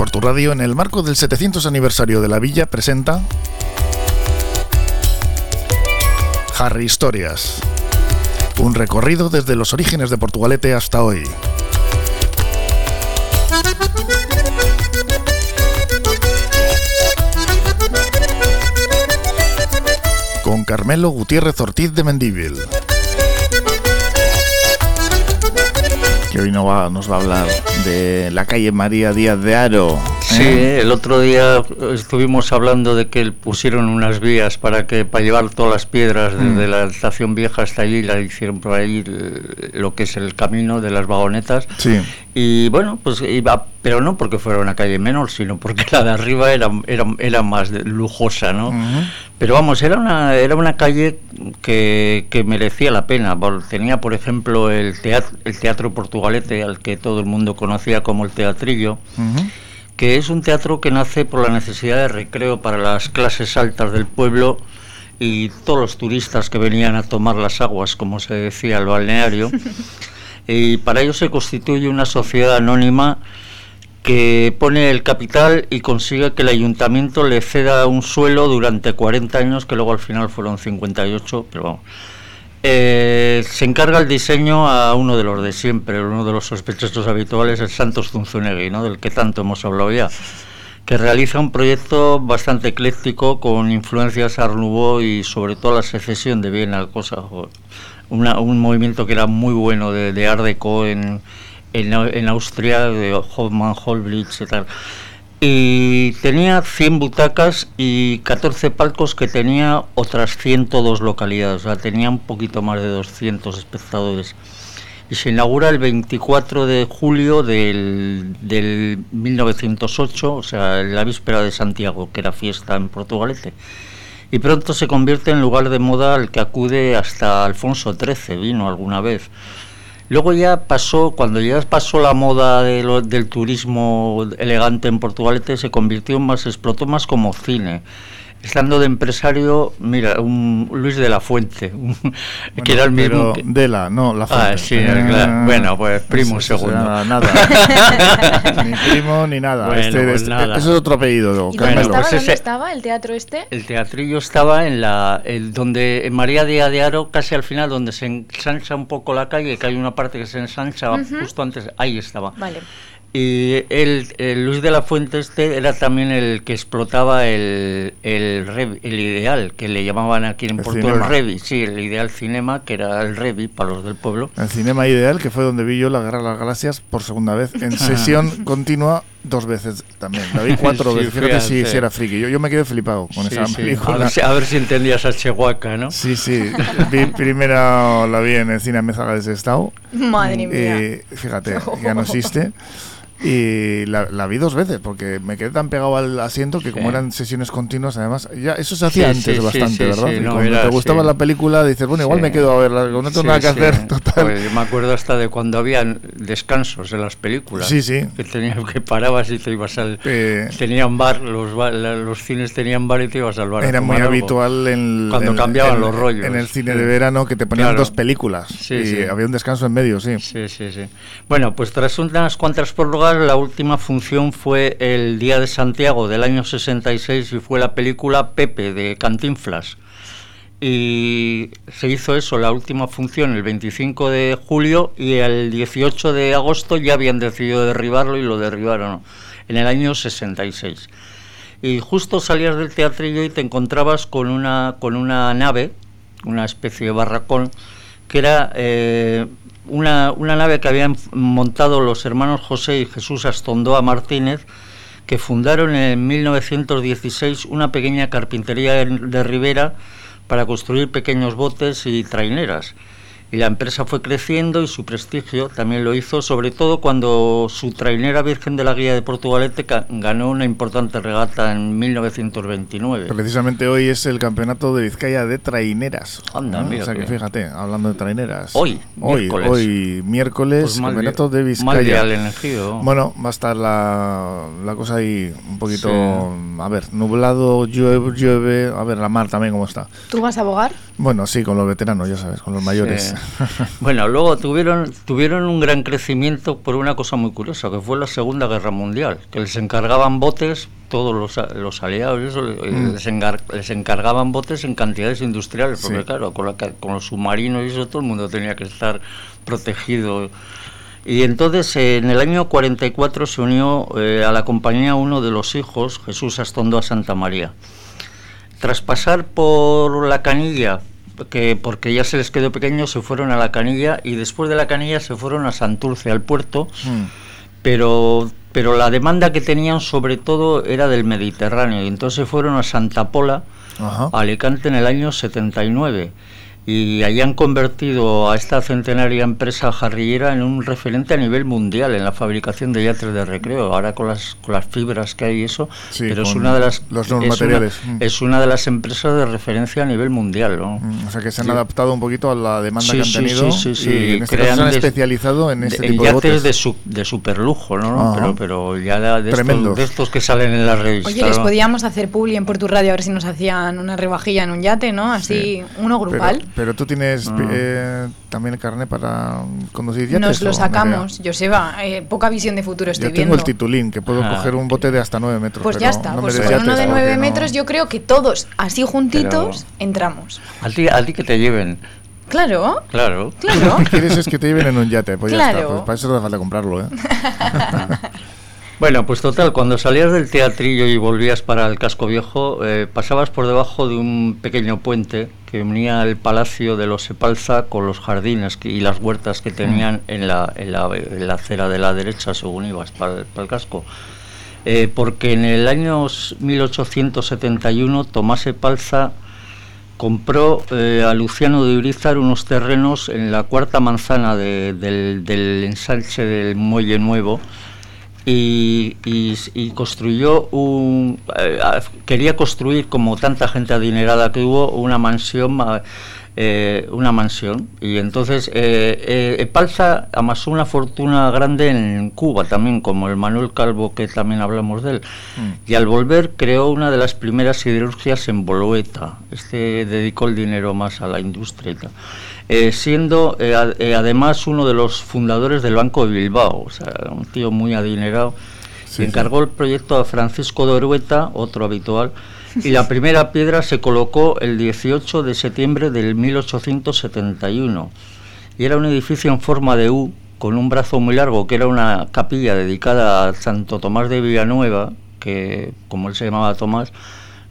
Por tu radio, en el marco del 700 aniversario de la villa, presenta Harry Historias. Un recorrido desde los orígenes de Portugalete hasta hoy. Con Carmelo Gutiérrez Ortiz de Mendívil. Que hoy va, nos va a hablar de la calle María Díaz de Aro. Sí, ¿eh? el otro día estuvimos hablando de que pusieron unas vías para que para llevar todas las piedras Mm. desde la estación vieja hasta allí, la hicieron por ahí lo que es el camino de las vagonetas. Sí. Y bueno, pues iba, pero no porque fuera una calle menor, sino porque la de arriba era, era, era más lujosa, ¿no? Pero vamos, era una, era una calle que, que merecía la pena. Tenía, por ejemplo, el teatro, el teatro Portugalete, al que todo el mundo conocía como el Teatrillo, Ujú. que es un teatro que nace por la necesidad de recreo para las clases altas del pueblo y todos los turistas que venían a tomar las aguas, como se decía, al balneario. y para ello se constituye una sociedad anónima que pone el capital y consigue que el ayuntamiento le ceda un suelo durante 40 años, que luego al final fueron 58, pero vamos. Eh, se encarga el diseño a uno de los de siempre, uno de los sospechosos habituales, el Santos Zunzunegui, ¿no? del que tanto hemos hablado ya, que realiza un proyecto bastante ecléctico con influencias Art Nouveau y sobre todo la secesión de Viena, cosa, una- un movimiento que era muy bueno de, de Art Deco en, en, Au- en Austria, de Hoffmann, Holblitz y tal. Y tenía 100 butacas y 14 palcos que tenía otras 102 localidades, o sea, tenía un poquito más de 200 espectadores. Y se inaugura el 24 de julio del, del 1908, o sea, la víspera de Santiago, que era fiesta en Portugalete. Y pronto se convierte en lugar de moda al que acude hasta Alfonso XIII, vino alguna vez. Luego ya pasó, cuando ya pasó la moda de del turismo elegante en Portugalete, se convirtió más, explotó más como cine. Estando de empresario, mira, un Luis de la Fuente, un- que era el mismo. que- de la, no, la Ah, fuente. sí, claro. Bueno, pues primo Eso- segundo. Nada. ni primo ni nada. Bueno, este, pues este- nada. Eso es otro apellido, ¿Y dónde Carmelo. estaba? pues ¿Dónde estaba el teatro este? El teatrillo estaba en la, el, donde en María Díaz de Aro, casi al final, donde se ensancha un poco la calle, que hay una parte que se ensancha justo antes, ahí estaba. Vale. Y el, el Luis de la Fuente este era también el que explotaba el, el, el ideal, que le llamaban aquí en El Portugal cinema. el Revi, sí, el ideal cinema, que era el Revi para los del pueblo. El Cinema Ideal, que fue donde vi yo la Guerra de las Galaxias por segunda vez, en sesión continua dos veces también. La vi cuatro Sí, veces. Fíjate si, fíjate. si era friki. Yo, yo me quedé flipado con Sí, esa sí. A, ver si, a ver si entendías a Chehuaca, ¿no? Sí, sí. Vi primero la vi en el cine Mézaga de Sestao. Madre mía. Y fíjate, ya no existe. Y la, la vi dos veces porque me quedé tan pegado al asiento que como eran sesiones continuas, además, ya eso se hacía antes bastante, sí, sí, ¿verdad? sí, y no, cuando era te gustaba la película dices, bueno, igual me quedo a verla, no tengo nada que hacer, total. Pues yo me acuerdo hasta de cuando había descansos en las películas. Sí, sí. Que, tenías, que parabas y te ibas al... Eh, Tenían bar, los, cines tenían bar y te ibas al bar. Era muy algo. habitual en, Cuando en- cambiaban en- los rollos. En el cine de verano que te ponían Claro. dos películas Sí, y sí. había un descanso en medio, sí. Sí, sí, sí. Bueno, pues tras unas cuantas prórrogas, la última función fue el Día de Santiago del año 66 y fue la película Pepe de Cantinflas. Y se hizo eso, la última función el 25 de julio y el 18 de agosto ya habían decidido derribarlo y lo derribaron en el año 66. Y justo salías del teatrillo y te encontrabas con una, con una nave, una especie de barracón, que era eh, una, una nave que habían montado los hermanos José y Jesús Astondoa Martínez, que fundaron en 1916 una pequeña carpintería de Ribera para construir pequeños botes y traineras. Y la empresa fue creciendo y su prestigio también lo hizo, sobre todo cuando su trainera Virgen de la Guía de Portugalete ganó una importante regata en 1929. Precisamente hoy es el campeonato de Vizcaya de traineras. Anda, ¿no? mira o sea que que- fíjate, hablando de traineras. Hoy, hoy, miércoles. hoy miércoles, Pues mal campeonato de mal Vizcaya. día el elegido. Bueno, va a estar la, la cosa ahí un poquito, a ver, nublado, llueve, llueve, a ver la mar también cómo está. ¿Tú vas a abogar? Bueno, sí, con los veteranos, ya sabes, con los mayores. bueno, luego tuvieron, tuvieron un gran crecimiento por una cosa muy curiosa, que fue la Segunda Guerra Mundial, que les encargaban botes, todos los, los aliados, eso, eh, Mm. les, engar- les encargaban botes en cantidades industriales, porque Sí. claro, con, la ca- con los submarinos y eso todo el mundo tenía que estar protegido. Y entonces eh, en el año 44 se unió eh, a la compañía uno de los hijos, Jesús Astondoa Santa María. Tras pasar por la canilla, que porque ya se les quedó pequeño, se fueron a la canilla y después de la canilla se fueron a Santurce, al puerto, Mm. pero, pero la demanda que tenían sobre todo era del Mediterráneo y entonces fueron a Santa Pola, Ajá. a Alicante en el año 79 y allí han convertido a esta centenaria empresa jarrillera en un referente a nivel mundial en la fabricación de yates de recreo, ahora con las, con las fibras que hay y eso, Sí, pero es una de las los nuevos es una- materiales. Mm. es una de las empresas de referencia a nivel mundial, ¿no? Mm, O sea que se han Sí. adaptado un poquito a la demanda Sí, que han tenido sí, sí, sí. y en este Crean caso se han especializado en este de- tipo de yates botes. de, su, de superlujo, ¿no? Ajá. Pero, pero ya de, estos, de estos que salen en la revista. Oye, les ¿no? podíamos hacer publi en Portu Radio a ver si nos hacían una rebajilla en un yate, ¿no? Así, uno grupal. pero tú tienes Ah. eh, también el carnet para conducir yates. Nos lo ¿o, sacamos, Joseba. Eh, poca visión de futuro estoy Yo tengo viendo. el titulín, que puedo Ah, coger un bote de hasta 9 metros. Pues pero ya está, no pues con yates uno de porque 9 no- metros yo creo que todos, así juntitos, Pero- entramos. A ti, a ti que te lleven, Claro, claro. claro. Lo que quieres es que te lleven en un yate, pues ya Claro. está. Pues para eso no hace falta comprarlo, ¿eh? Bueno, pues total, cuando salías del teatrillo y volvías para el casco viejo, eh, pasabas por debajo de un pequeño puente que unía el palacio de los Sepalza con los jardines que- y las huertas que tenían en la, en la, en la acera de la derecha según ibas para el, para el casco. Eh, porque en el año 1871 Tomás Epalza compró eh, a Luciano de Urizar unos terrenos en la cuarta manzana de- del, del ensanche del Muelle Nuevo y, y- y construyó un... eh, quería construir, como tanta gente adinerada que hubo, una mansión... ma- eh, una mansión y entonces eh, Epalza amasó una fortuna grande en Cuba también como el Manuel Calvo que también hablamos de él Mm. y al volver creó una de las primeras siderurgias en Bolueta. Este dedicó el dinero más a la industria y tal. Eh, siendo eh, a- eh, además uno de los fundadores del Banco de Bilbao, o sea, un tío muy adinerado. Sí, encargó el proyecto a Francisco de Orueta, otro habitual, y la primera piedra se colocó el 18 de septiembre del 1871. Y era un edificio en forma de U, con un brazo muy largo, que era una capilla dedicada a Santo Tomás de Villanueva, que como él se llamaba Tomás,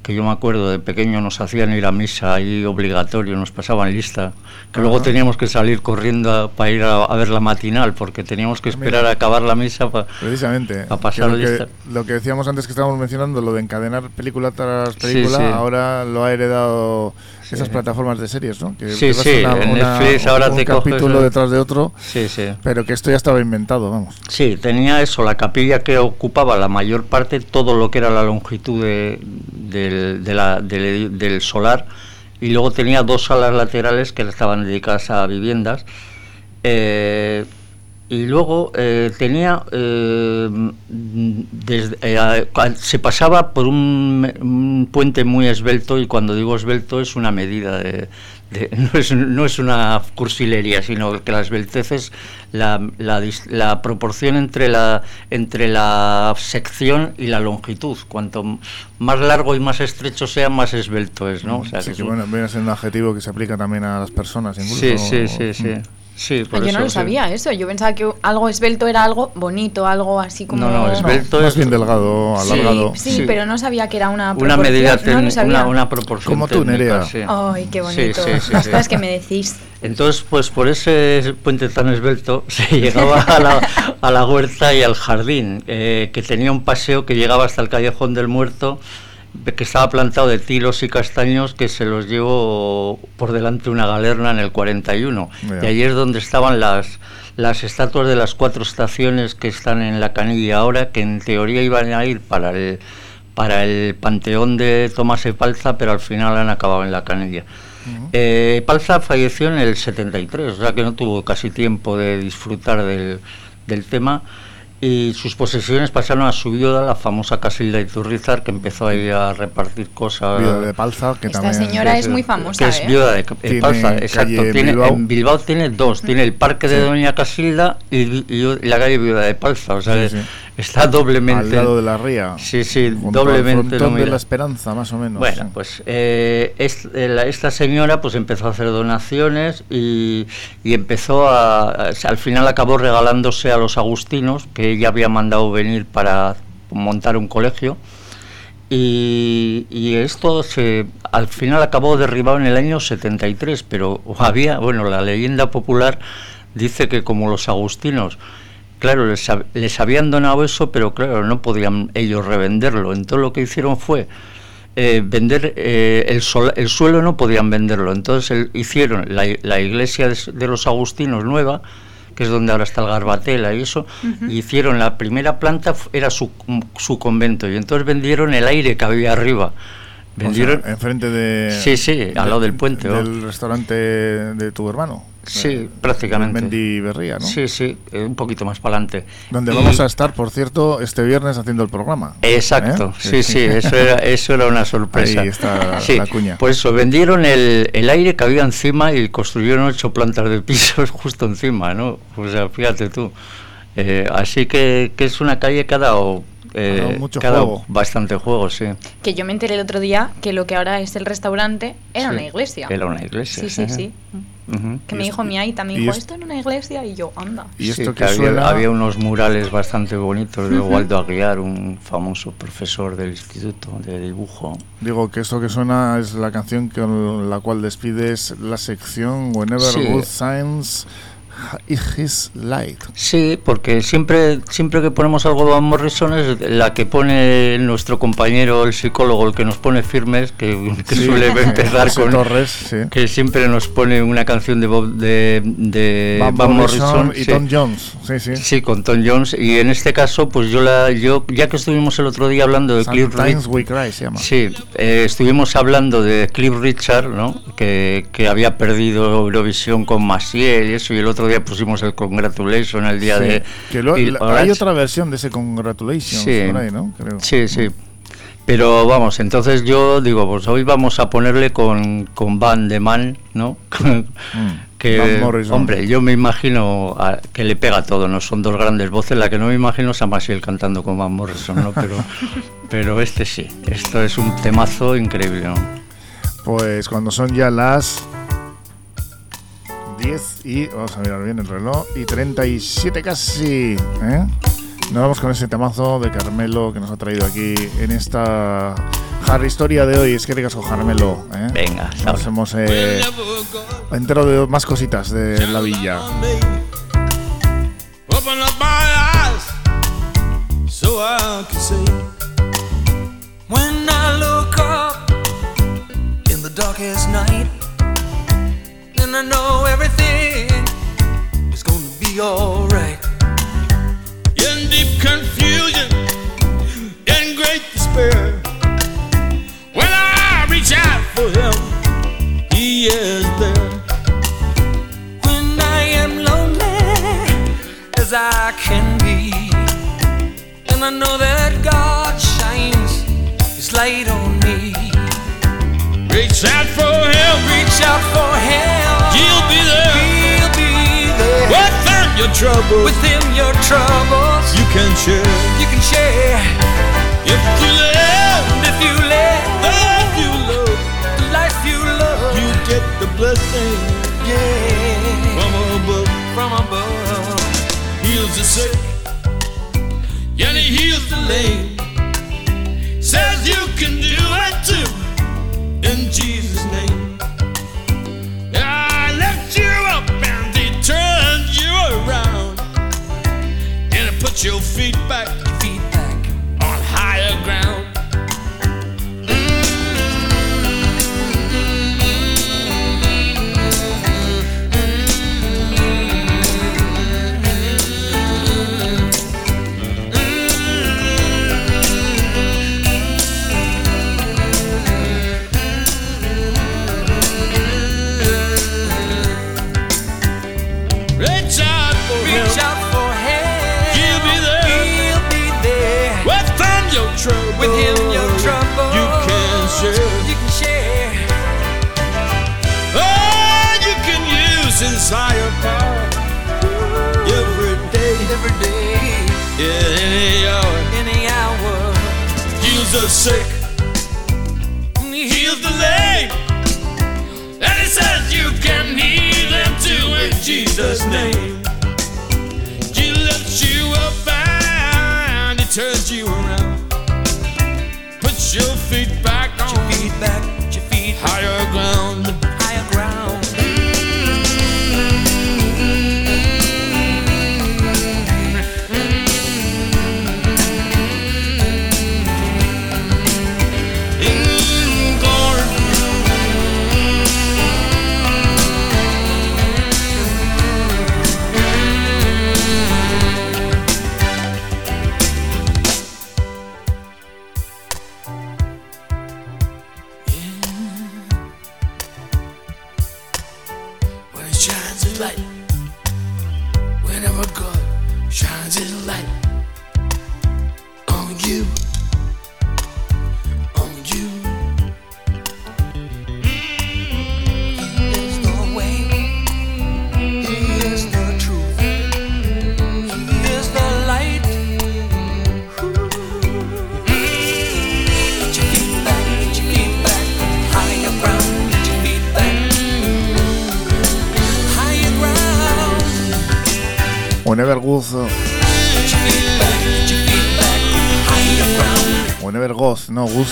que yo me acuerdo de pequeño nos hacían ir a misa ahí obligatorio, nos pasaban lista, que luego teníamos que salir corriendo para ir a, a ver la matinal, porque teníamos que Ah, esperar mira. a acabar la misa para... Precisamente. A pasar que lo, lista. que, lo que decíamos antes que estábamos mencionando, lo de encadenar película tras Sí, película, sí. ahora lo ha heredado Sí. esas plataformas de series, ¿no? Que Sí, sí, una- en una- Netflix ahora un te coges capítulo el- detrás de otro, Sí, sí. pero que esto ya estaba inventado, vamos. Sí, tenía eso, la capilla que ocupaba la mayor parte, todo lo que era la longitud de- del, de la- del- del solar, y luego tenía dos salas laterales que estaban dedicadas a viviendas. eh, y luego eh, tenía, eh, se pasaba por un, un puente muy esbelto, y cuando digo esbelto es una medida de, de- no, es, no es una cursilería, sino que la esbeltez es la, la la proporción entre la, entre la sección y la longitud. Cuanto más largo y más estrecho sea, más esbelto es, ¿no? O sea, Sí, que que es un- bueno, viene a ser un adjetivo que se aplica también a las personas, incluso. sí, sí, sí, sí. Mm. Sí, Ah, por yo no lo sí. sabía eso. Yo pensaba que algo esbelto era algo bonito, algo así como. No, no, esbelto Más es- bien delgado, Sí, alargado. Sí, Sí. pero no sabía que era una Una proporción. medida, no técnica, sabía. una, una proporción Como tú, Nerea. sí. Ay, qué bonito. Sí, sí, sí, Las cosas que me decís. Entonces, pues por ese puente tan esbelto se llegaba a la, a la huerta y al jardín, eh, que tenía un paseo que llegaba hasta el callejón del muerto, que estaba plantado de tilos y castaños que se los llevó por delante una galerna en el 41. Mira. Y allí es donde estaban las, las estatuas de las cuatro estaciones que están en la canilla ahora, que en teoría iban a ir para el, para el panteón de Tomás Epalza, pero al final han acabado en la canilla. Eh, Palza falleció en el 73, o sea que no tuvo casi tiempo de disfrutar del, del tema. Y sus posesiones pasaron a su viuda, la famosa Casilda Iturrizar, que empezó ahí a repartir cosas. Viuda de Palza, que Esta también... señora es muy famosa, Que es ¿eh? viuda de, Palza, exacto. en Tiene, Bilbao. En Bilbao tiene dos, tiene el parque de Sí. Doña Casilda y, y la calle Viuda de Palza, o sea, Sí, que sí. Está doblemente... Al lado de la ría. Sí, sí, doblemente frontón de la esperanza, más o menos. Bueno, sí. pues eh, es- eh, esta señora pues empezó a hacer donaciones y, y empezó a, a- al final acabó regalándose a los agustinos que ella había mandado venir para montar un colegio y, y esto se al final acabó derribado en el año 73, pero había, bueno, la leyenda popular dice que como los agustinos Claro, les, les habían donado eso, pero claro, no podían ellos revenderlo. Entonces lo que hicieron fue eh, vender eh, el, sol- el suelo, no podían venderlo. Entonces el- hicieron la, la iglesia de, los agustinos nueva, que es donde ahora está el Garbatela y eso, y hicieron la primera planta, era su, su convento, y entonces vendieron el aire que había arriba. O sea, Vendieron, enfrente de... Sí, sí, al lado del puente, ¿no? Del restaurante de tu hermano. Sí, Eh, prácticamente. Mendy Berría, ¿no? Sí, sí, eh, un poquito más para adelante. Donde vamos a estar, por cierto, este viernes haciendo el programa. Exacto, ¿Eh? sí, sí, eso era, eso era una sorpresa. Ahí está Sí, la cuña. Por eso vendieron el, el aire que había encima y construyeron ocho plantas de pisos justo encima, ¿no? O sea, fíjate tú. Eh, así que, que es una calle que ha dado, eh, mucho juego. bastante juego, sí. Que yo me enteré el otro día que lo que ahora es el restaurante era Sí, una iglesia. Era una iglesia. Sí, sí, sí. Que Y me dijo mi ahí también, y dijo, es- esto en una iglesia, y yo, anda. Y Sí, esto que que había, suena... había unos murales bastante bonitos de Waldo Aguiar, un famoso profesor del instituto de dibujo. Digo que esto que suena es la canción con la cual despides la sección Whenever Sí. Good Science is Light. Sí, porque siempre, siempre que ponemos algo de Van Morrison es la que pone nuestro compañero, el psicólogo, el que nos pone firmes, que, que Sí, suele empezar con... Torres, sí. Que siempre nos pone una canción de, Bob- de, de Van, Van Morrison, Morrison. y sí. Tom Jones. Sí, sí. Sí, con Tom Jones. Y en este caso, pues yo la, yo, ya que estuvimos el otro día hablando de Cliff Richard, se llama. Sí, eh, estuvimos hablando de Cliff Richard, ¿no? Que, que había perdido Eurovisión con Maciel y eso, y el otro día pusimos el Congratulation el día Sí. de. Que lo- la- hay otra versión de ese Congratulations Sí. por ahí, ¿no? Creo. Sí, sí. Pero vamos, entonces yo digo, pues hoy vamos a ponerle con, con Van de Man, ¿no? Mm. que, hombre, yo me imagino a- que le pega todo, ¿no? Son dos grandes voces, la que no me imagino es a Maciel cantando con Van Morrison, ¿no? Pero, pero este sí, esto es un temazo increíble, ¿no? Pues cuando son ya las 10 y, vamos a mirar bien el reloj, y 37 casi, ¿eh? Nos vamos con ese temazo de Carmelo que nos ha traído aquí en esta Harry Historia de hoy. Es que digas con Carmelo, ¿eh? Venga, Nos hemos eh, entero de más cositas de la villa. Open up my eyes so I can see. When I look up in the darkest night, then I know everything is gonna be alright. In deep confusion, in great despair, when I reach out for him, he is there. When I am lonely as I can be. And I know that God shines His light on me. Reach out for Him, reach out for Troubles, within your troubles, you can share, you can share. If you live, if you live, the life you love, the life you love, you get the blessing, yeah, from above, from above. Heals the sick, and he heals the lame. Says you can do his power every day, every day, yeah, any hour, any hour. Heals the sick, heals the lame, and he says you can heal them too in Jesus' name. Whenever Good, Whenever God, no Good,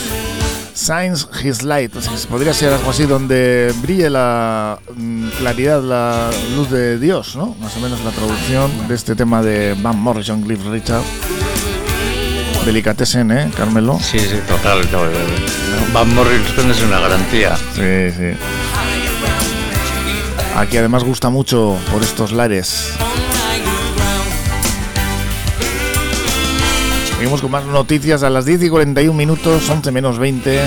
Shines His Light. O sea, podría ser algo así donde brille la mm, claridad, la luz de Dios, ¿no? Más o menos la traducción de este tema de Van Morrison, Cliff Richard. Delicatessen, ¿eh, Carmelo? Sí, sí, total. no, Van Morrison es una garantía. Sí, sí. Aquí además gusta mucho por estos lares. Seguimos con más noticias a las 10 y 41 minutos, 11 menos 20,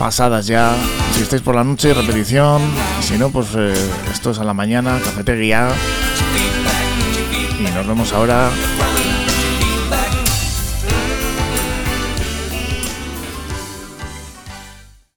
pasadas ya. Si estáis por la noche, repetición. Si no, pues eh, esto es a la mañana, cafetería. Y nos vemos ahora